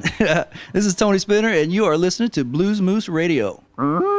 this is Tony Spinner, and you are listening to Blues Moose Radio. Mm-hmm.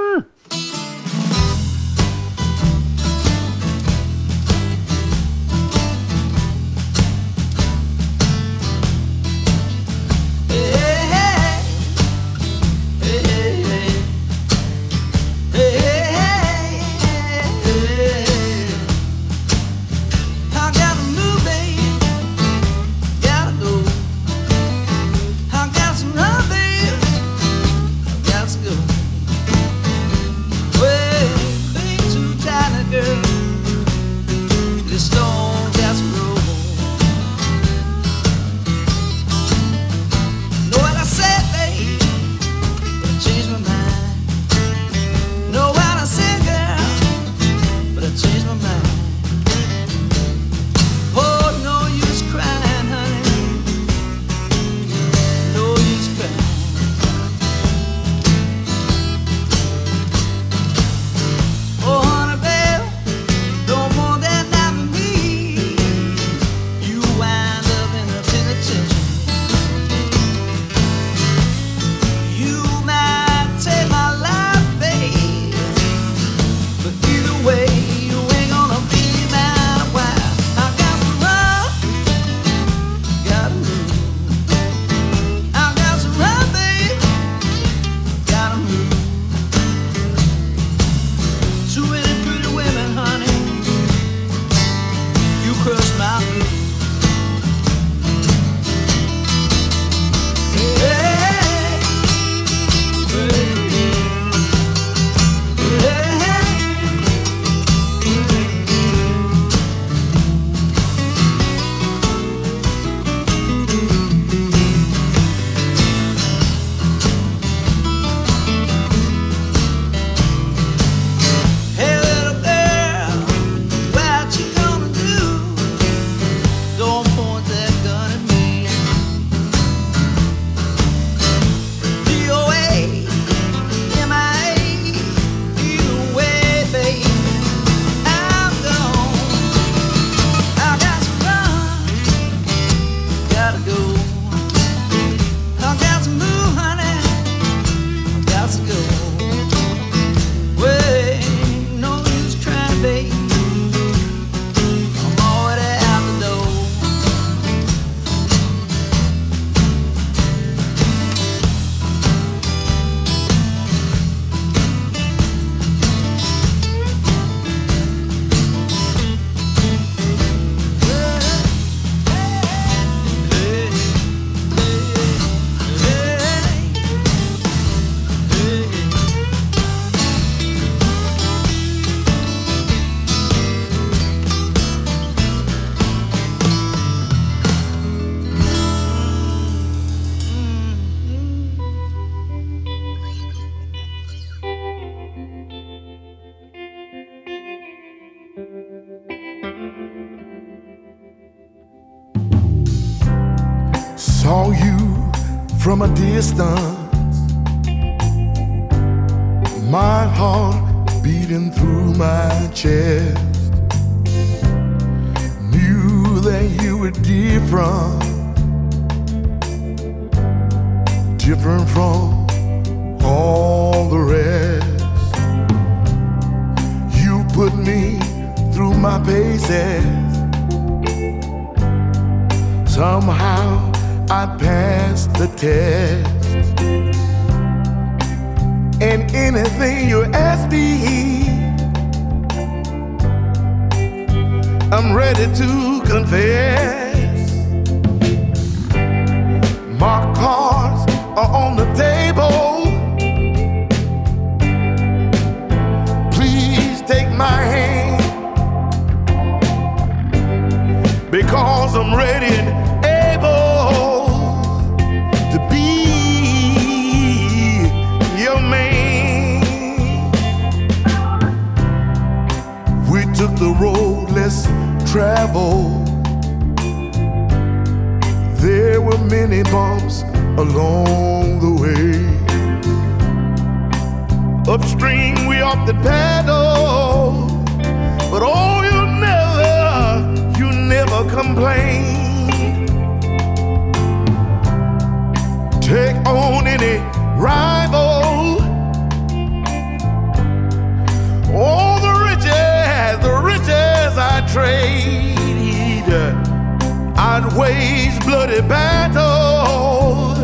wage bloody battle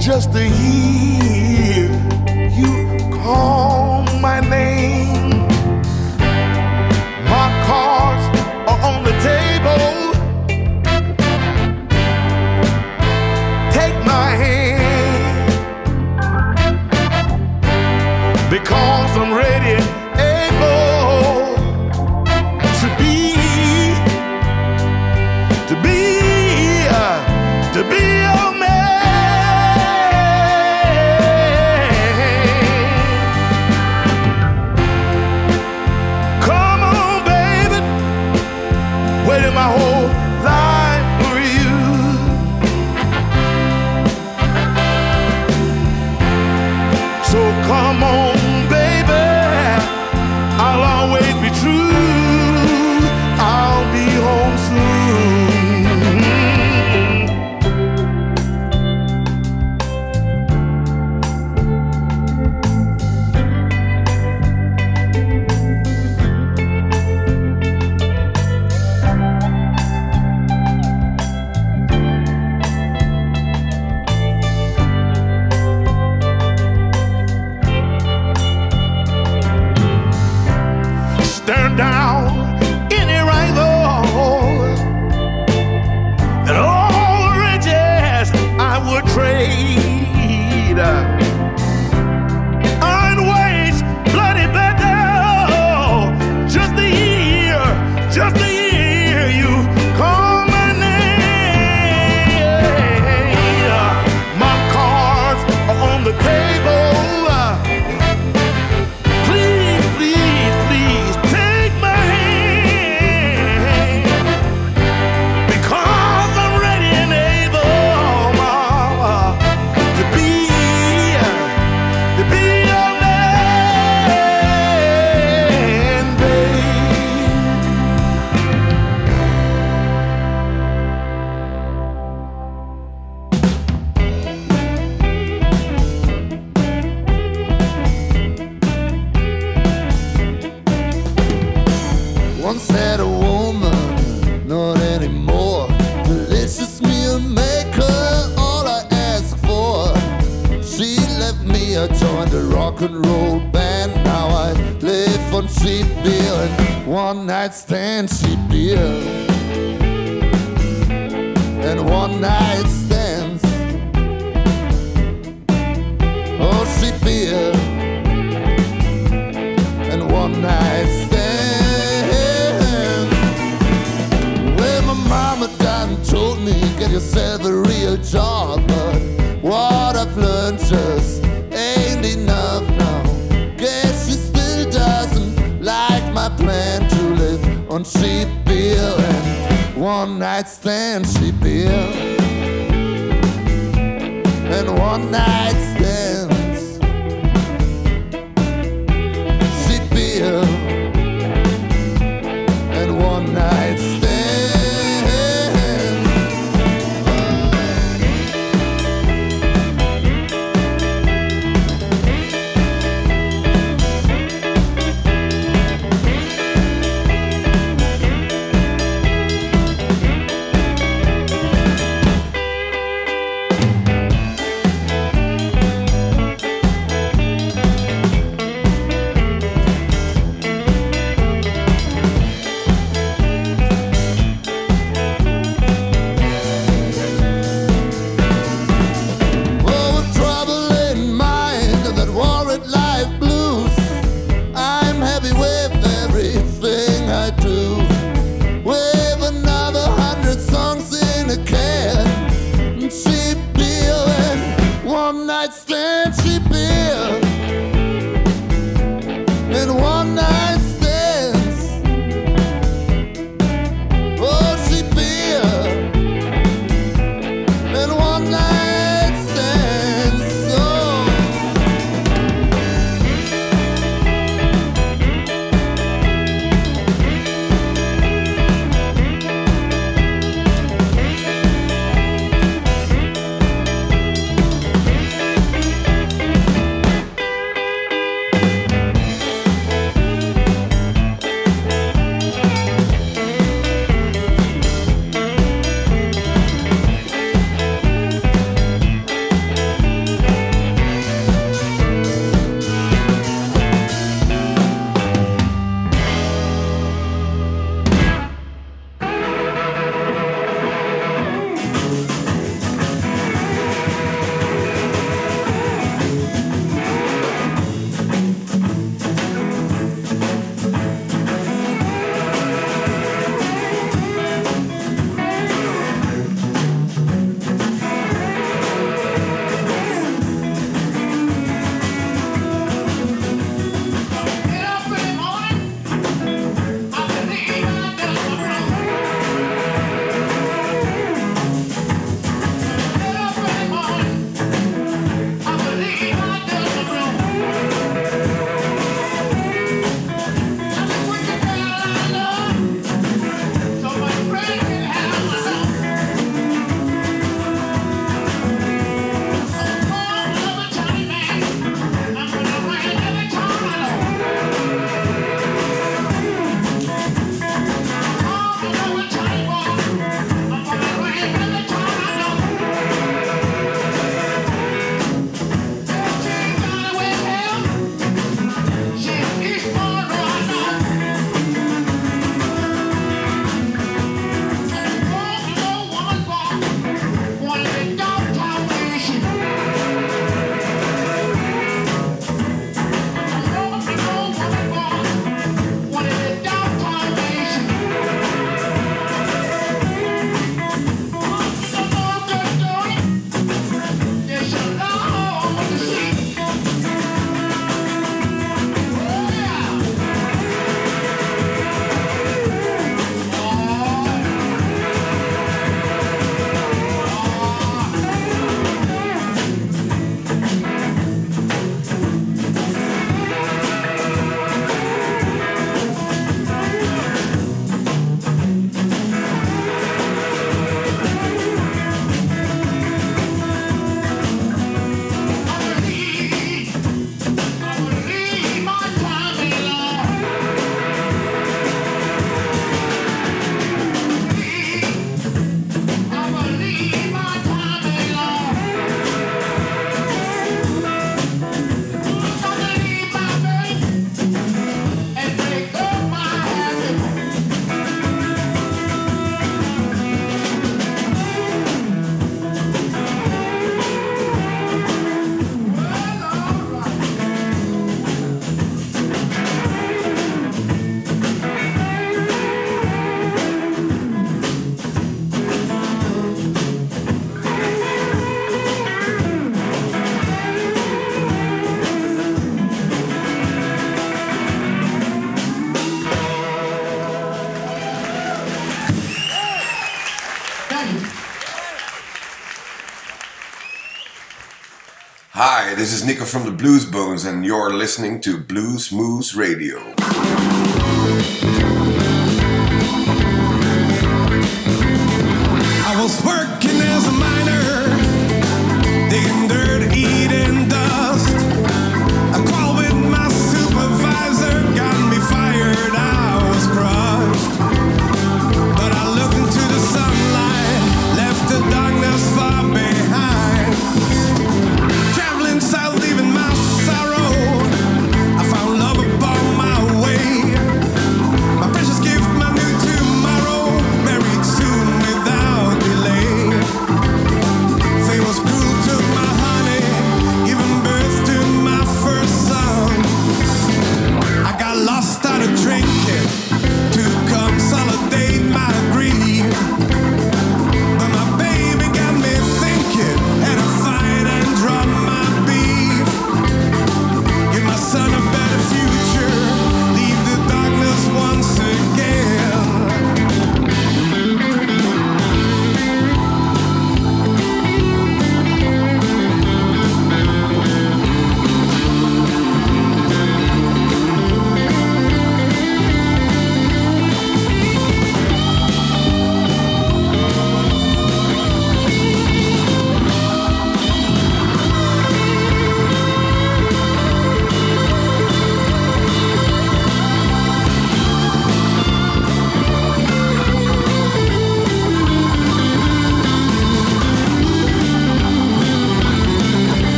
just to hear you call my name. My cards are on the table. Take my hand because I'm ready. this is Nico from the Blues Bones, and you're listening to Blues Moose Radio.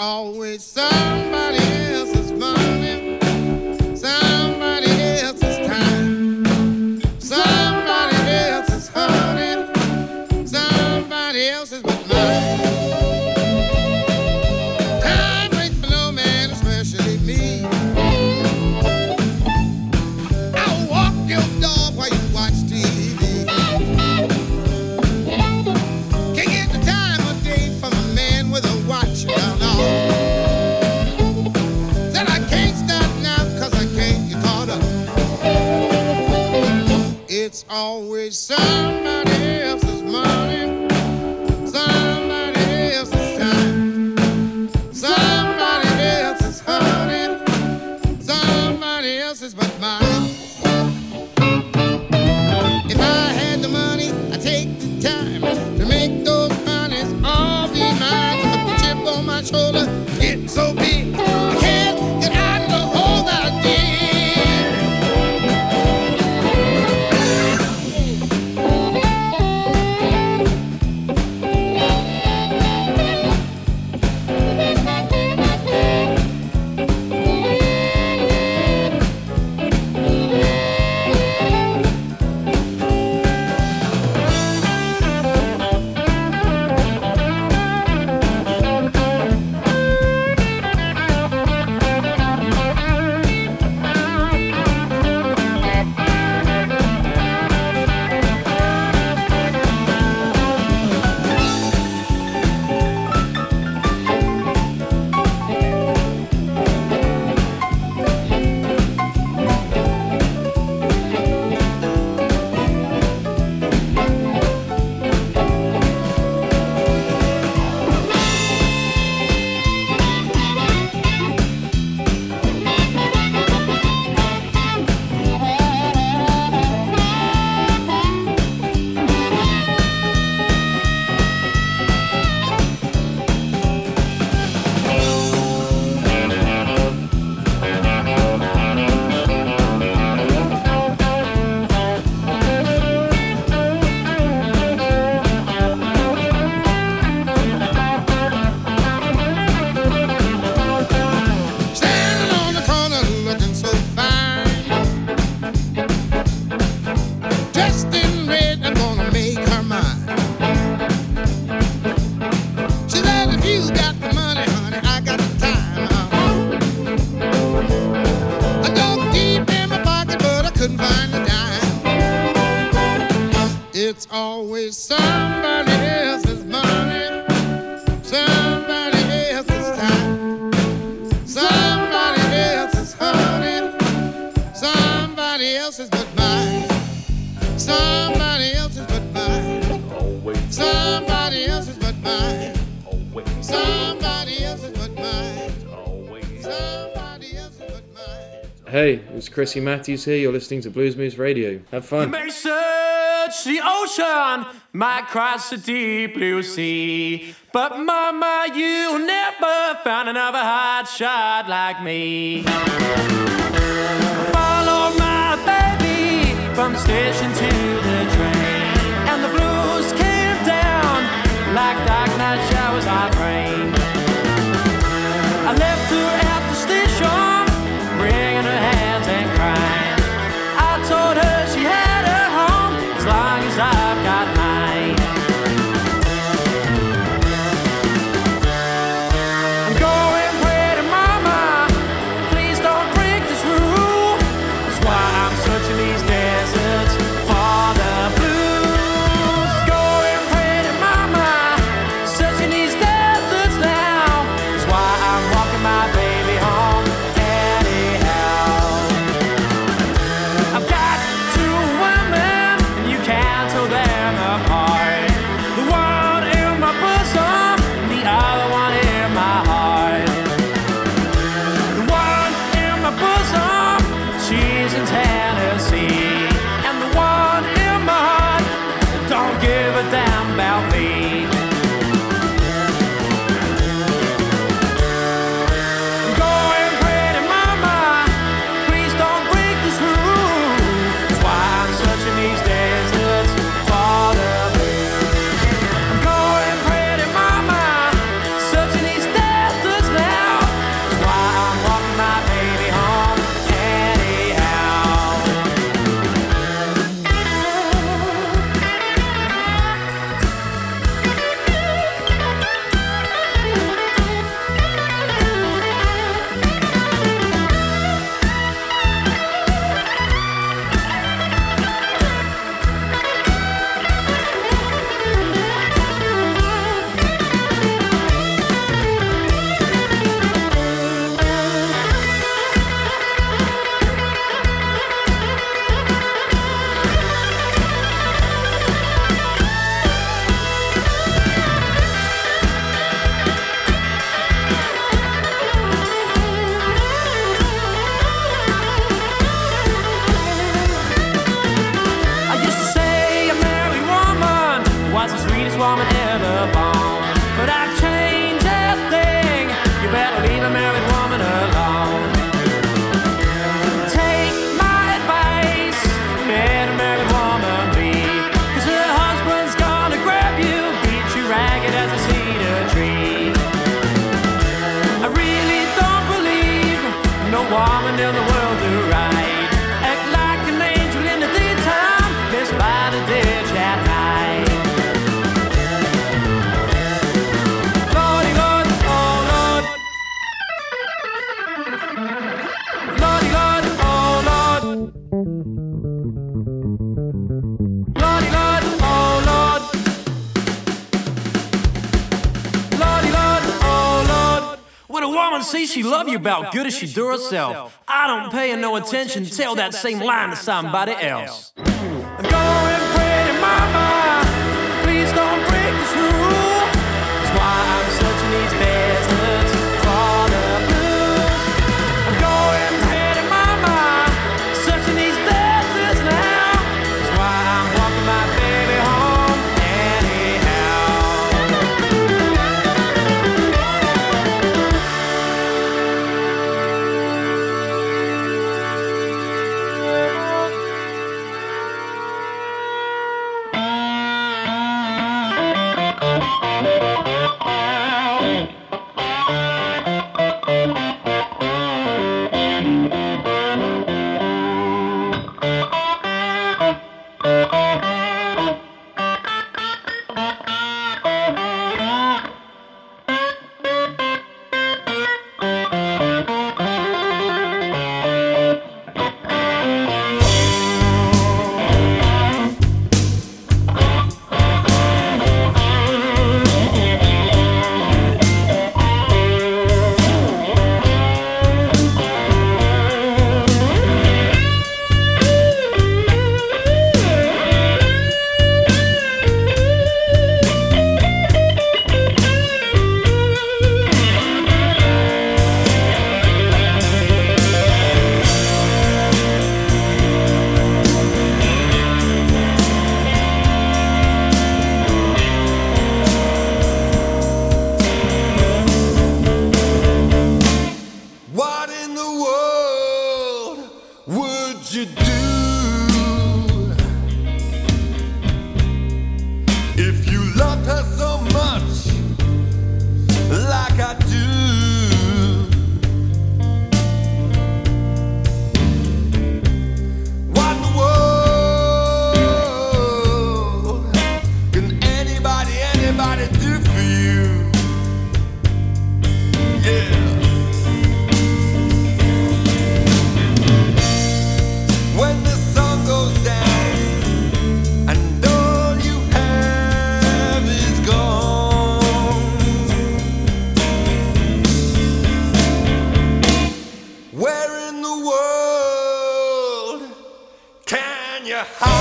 always somebody. Chrissy Matthews here. You're listening to Blues Moose Radio. Have fun. You may search the ocean, might cross the deep blue sea, but mama, you never another hot shot like me. Follow my baby from station to the train, and the blues came down like dark night showers I. you about good as she do herself. I don't pay her no attention. Tell that same line to somebody else. house.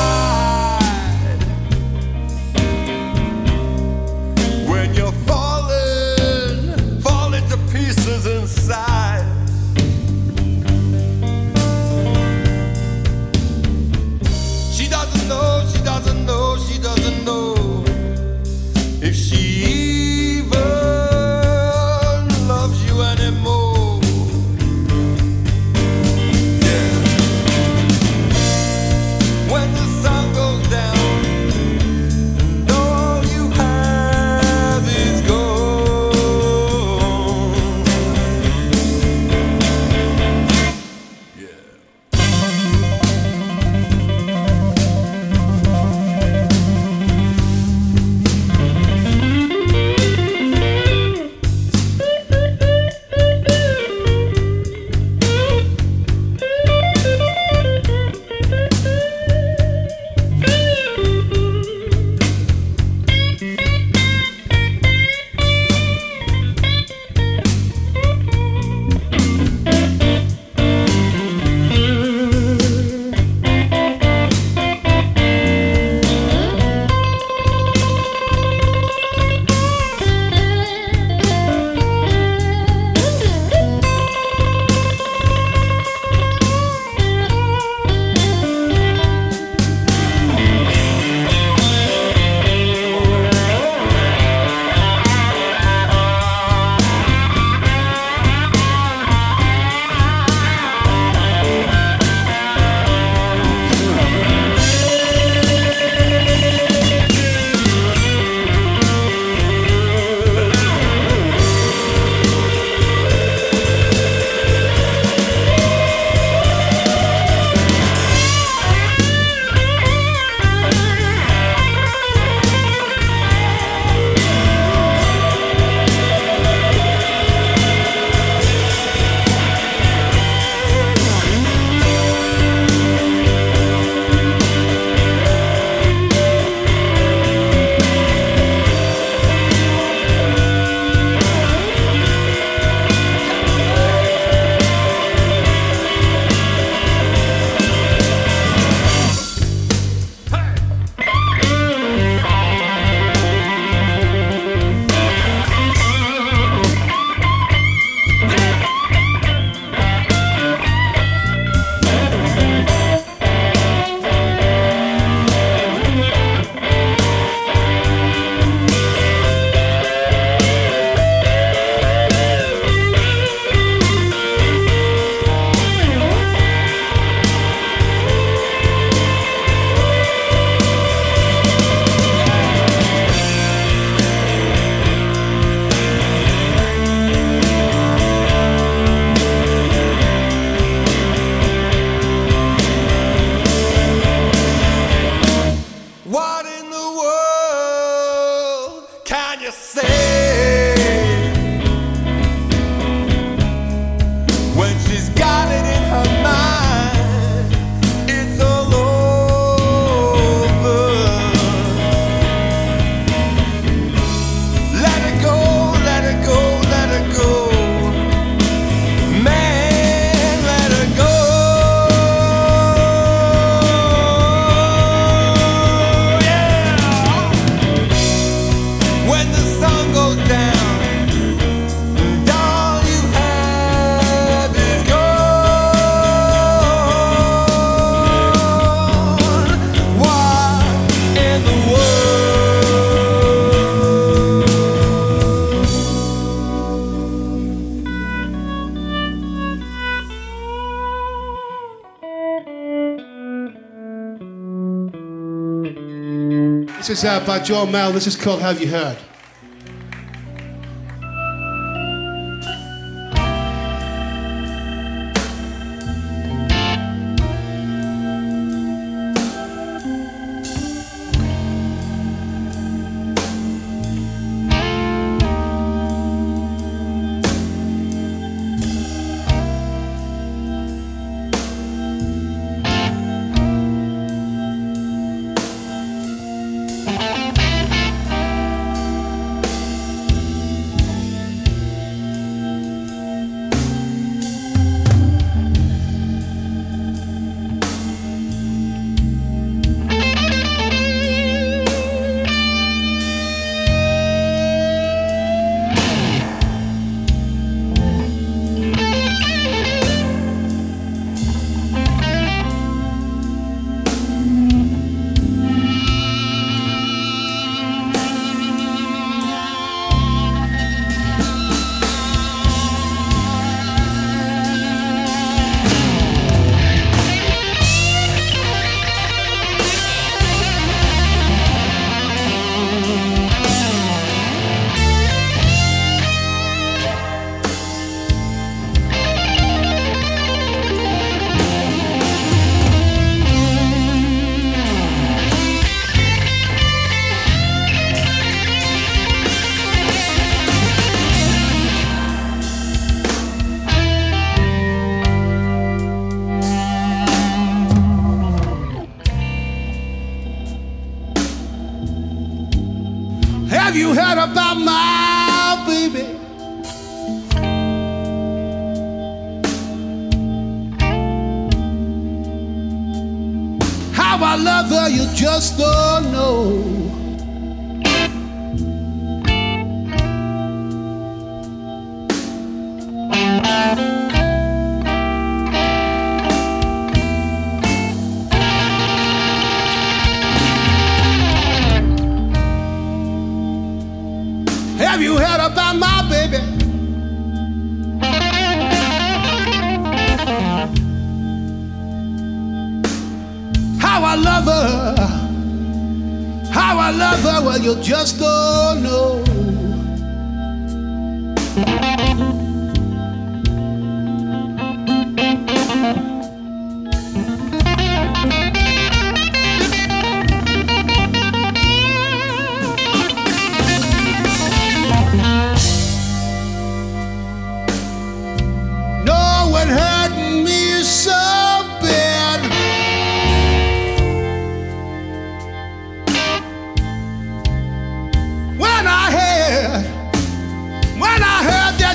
is out by John Mayall. This is called Have You Heard?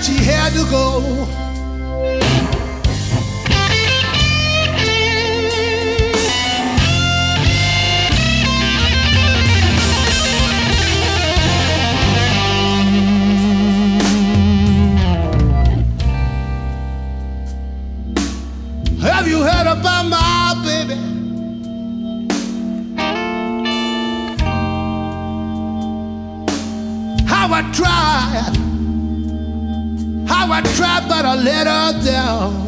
She had to go. I tried, but I let her down.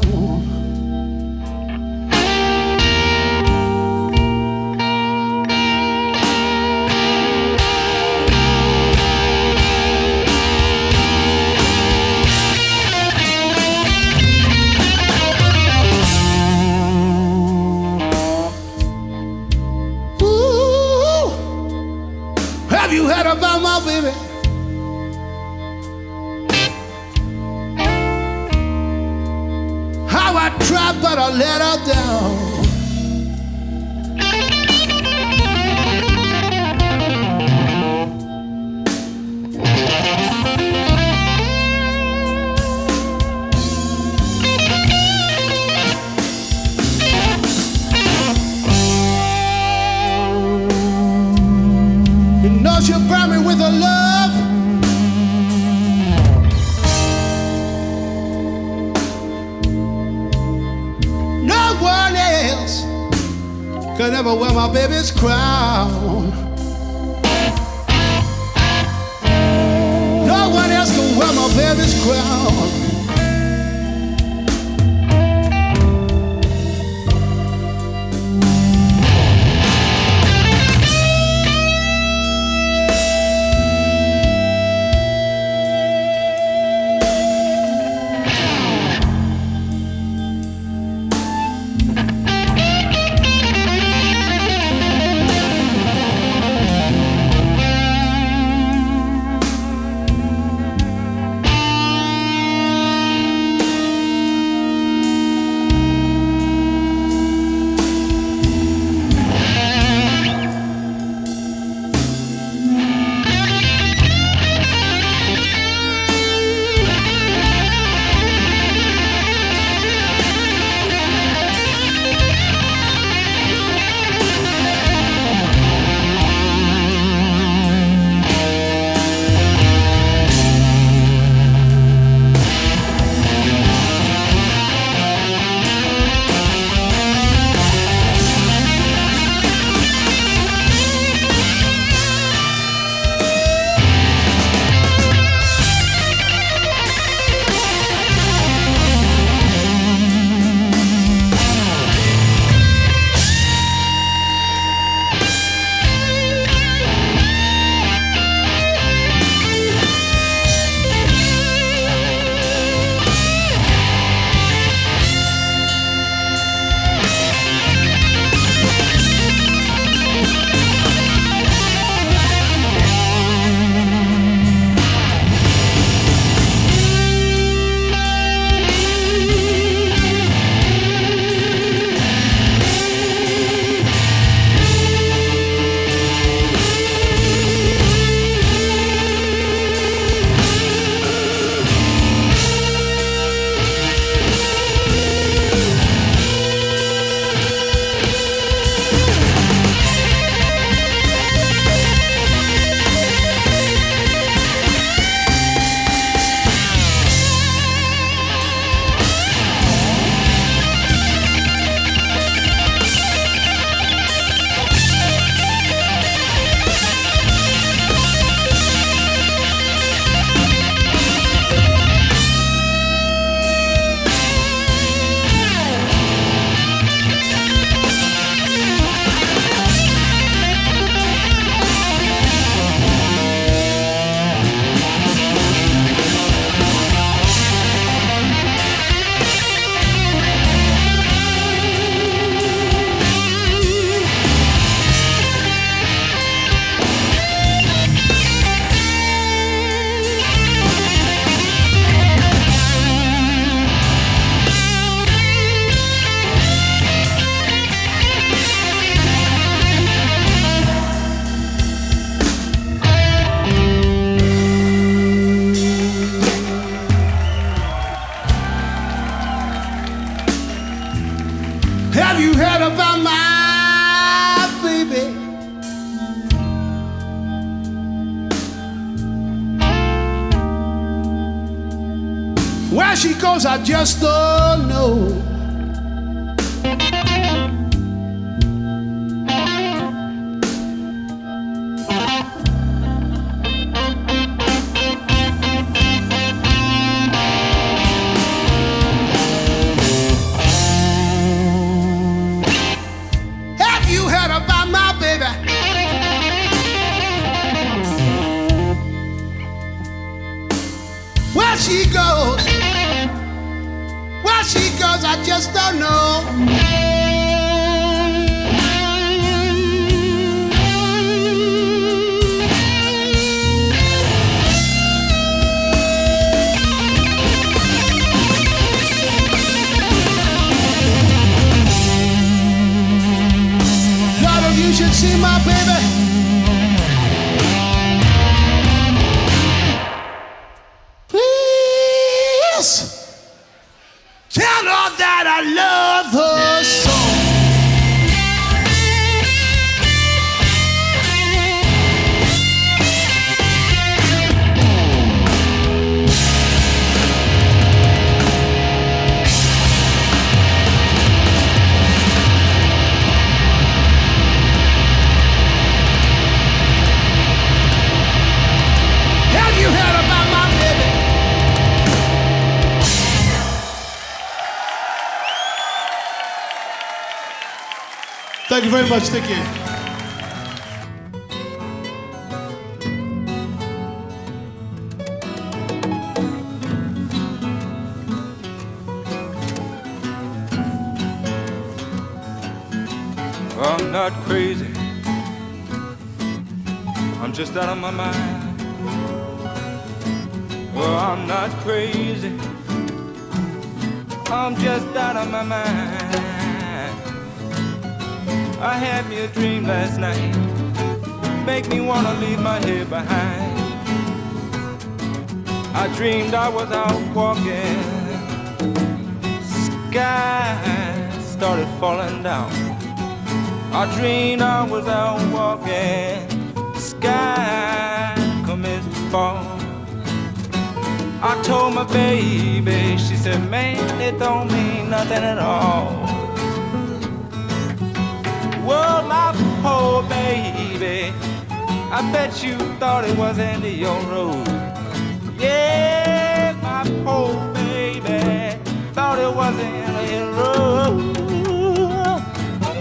Very much. I'm not crazy. I'm just out of my mind. Well, I'm not crazy. I'm just out of my mind. Dream last night. Make me wanna leave my head behind. I dreamed I was out walking. Sky started falling down. I dreamed I was out walking. Sky commenced to fall. I told my baby, she said, man, it don't mean nothing at all. Well, my poor baby, I bet you thought it was into your road. Yeah, my poor baby, thought it was into your road.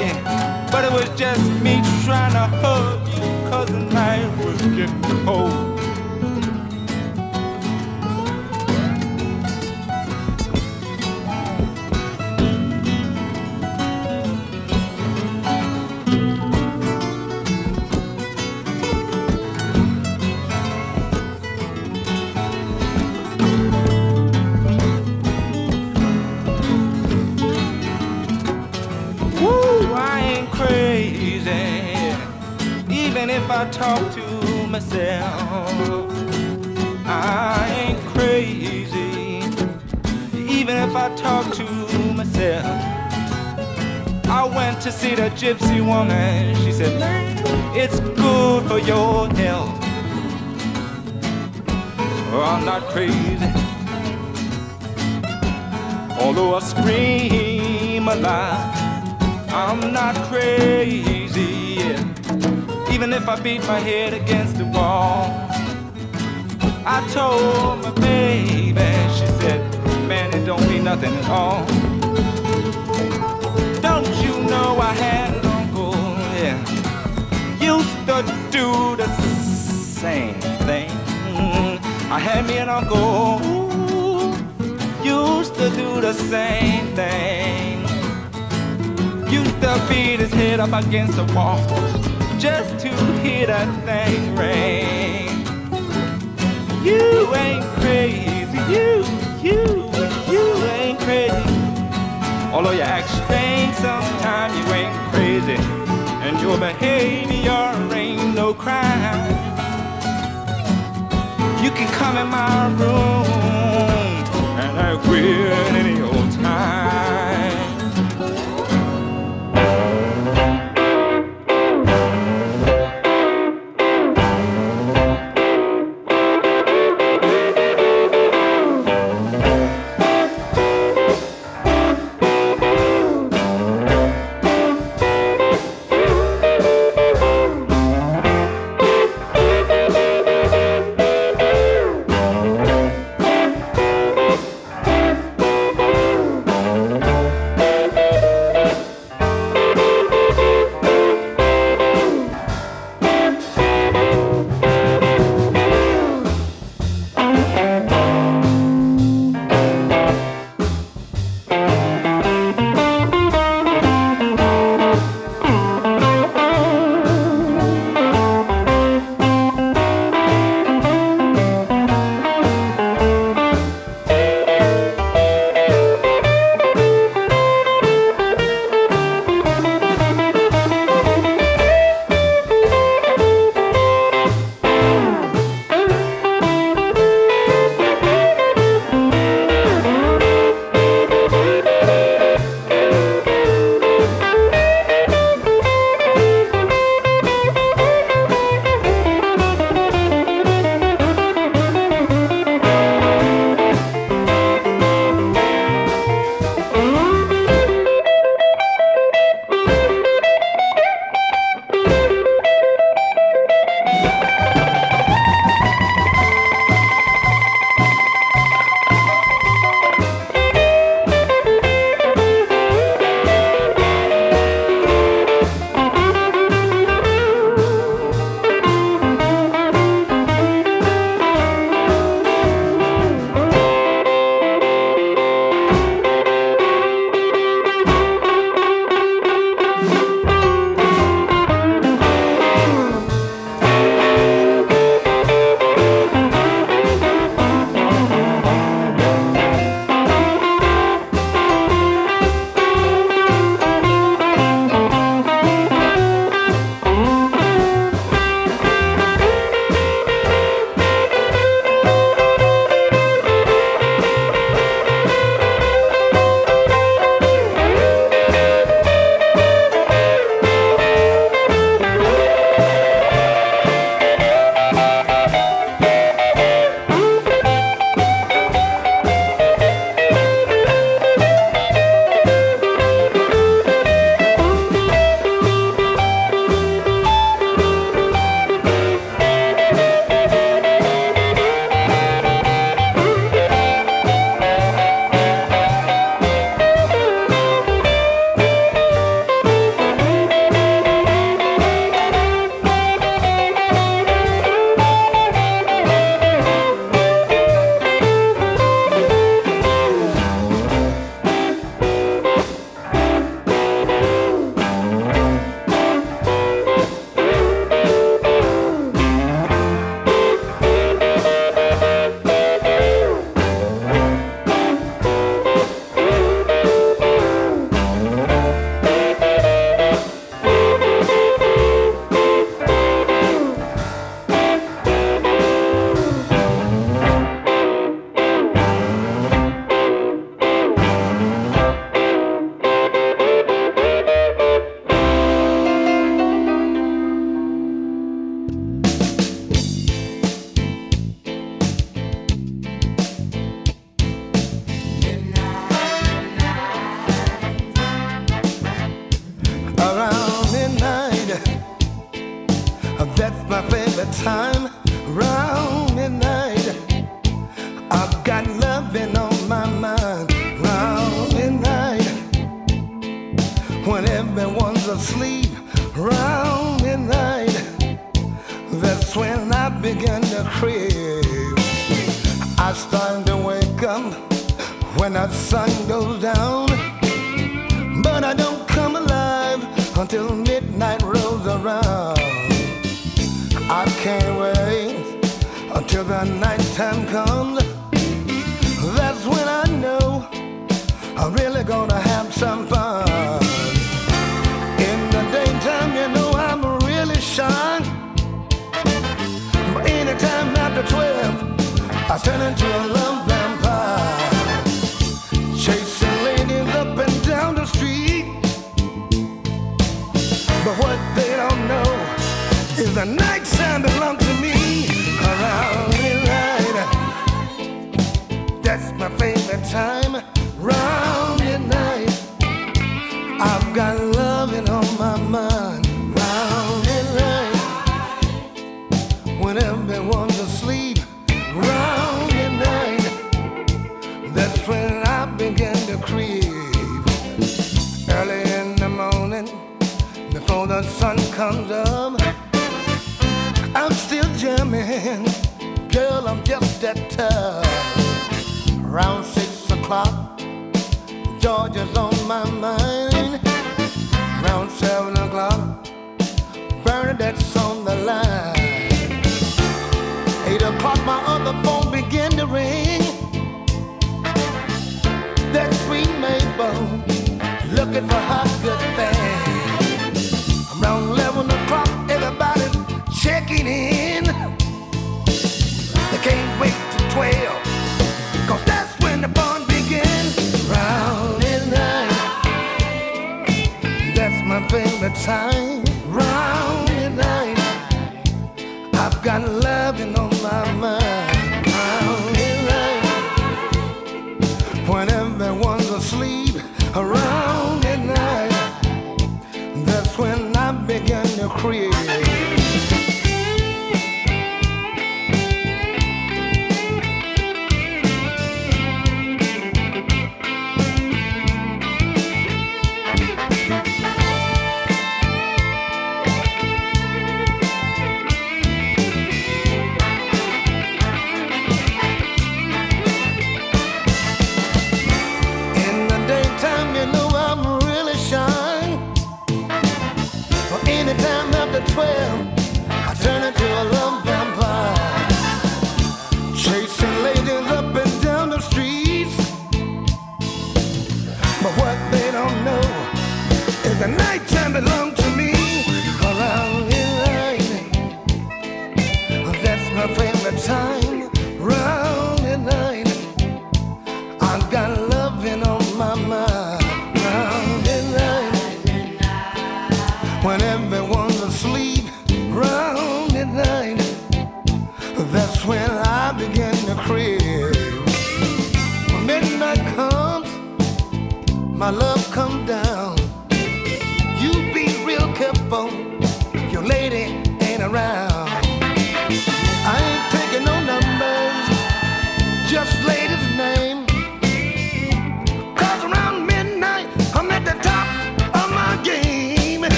Yeah, but it was just me trying to hug you, cause the night was getting cold. If I talk to myself, I ain't crazy. Even if I talk to myself, I went to see the gypsy woman. She said, It's good for your health. Oh, I'm not crazy. Although I scream a lot. I'm not crazy. Even if I beat my head against the wall. I told my baby, she said, man, it don't mean nothing at all. Don't you know I had an uncle, yeah, used to do the same thing. I had me an uncle used to do the same thing used to beat his head up against the wall just to hear that thing ring. You ain't crazy, you, you, you ain't crazy. Although you act strange sometimes, you ain't crazy. And your behavior ain't no crime. You can come in my room and act weird any old time.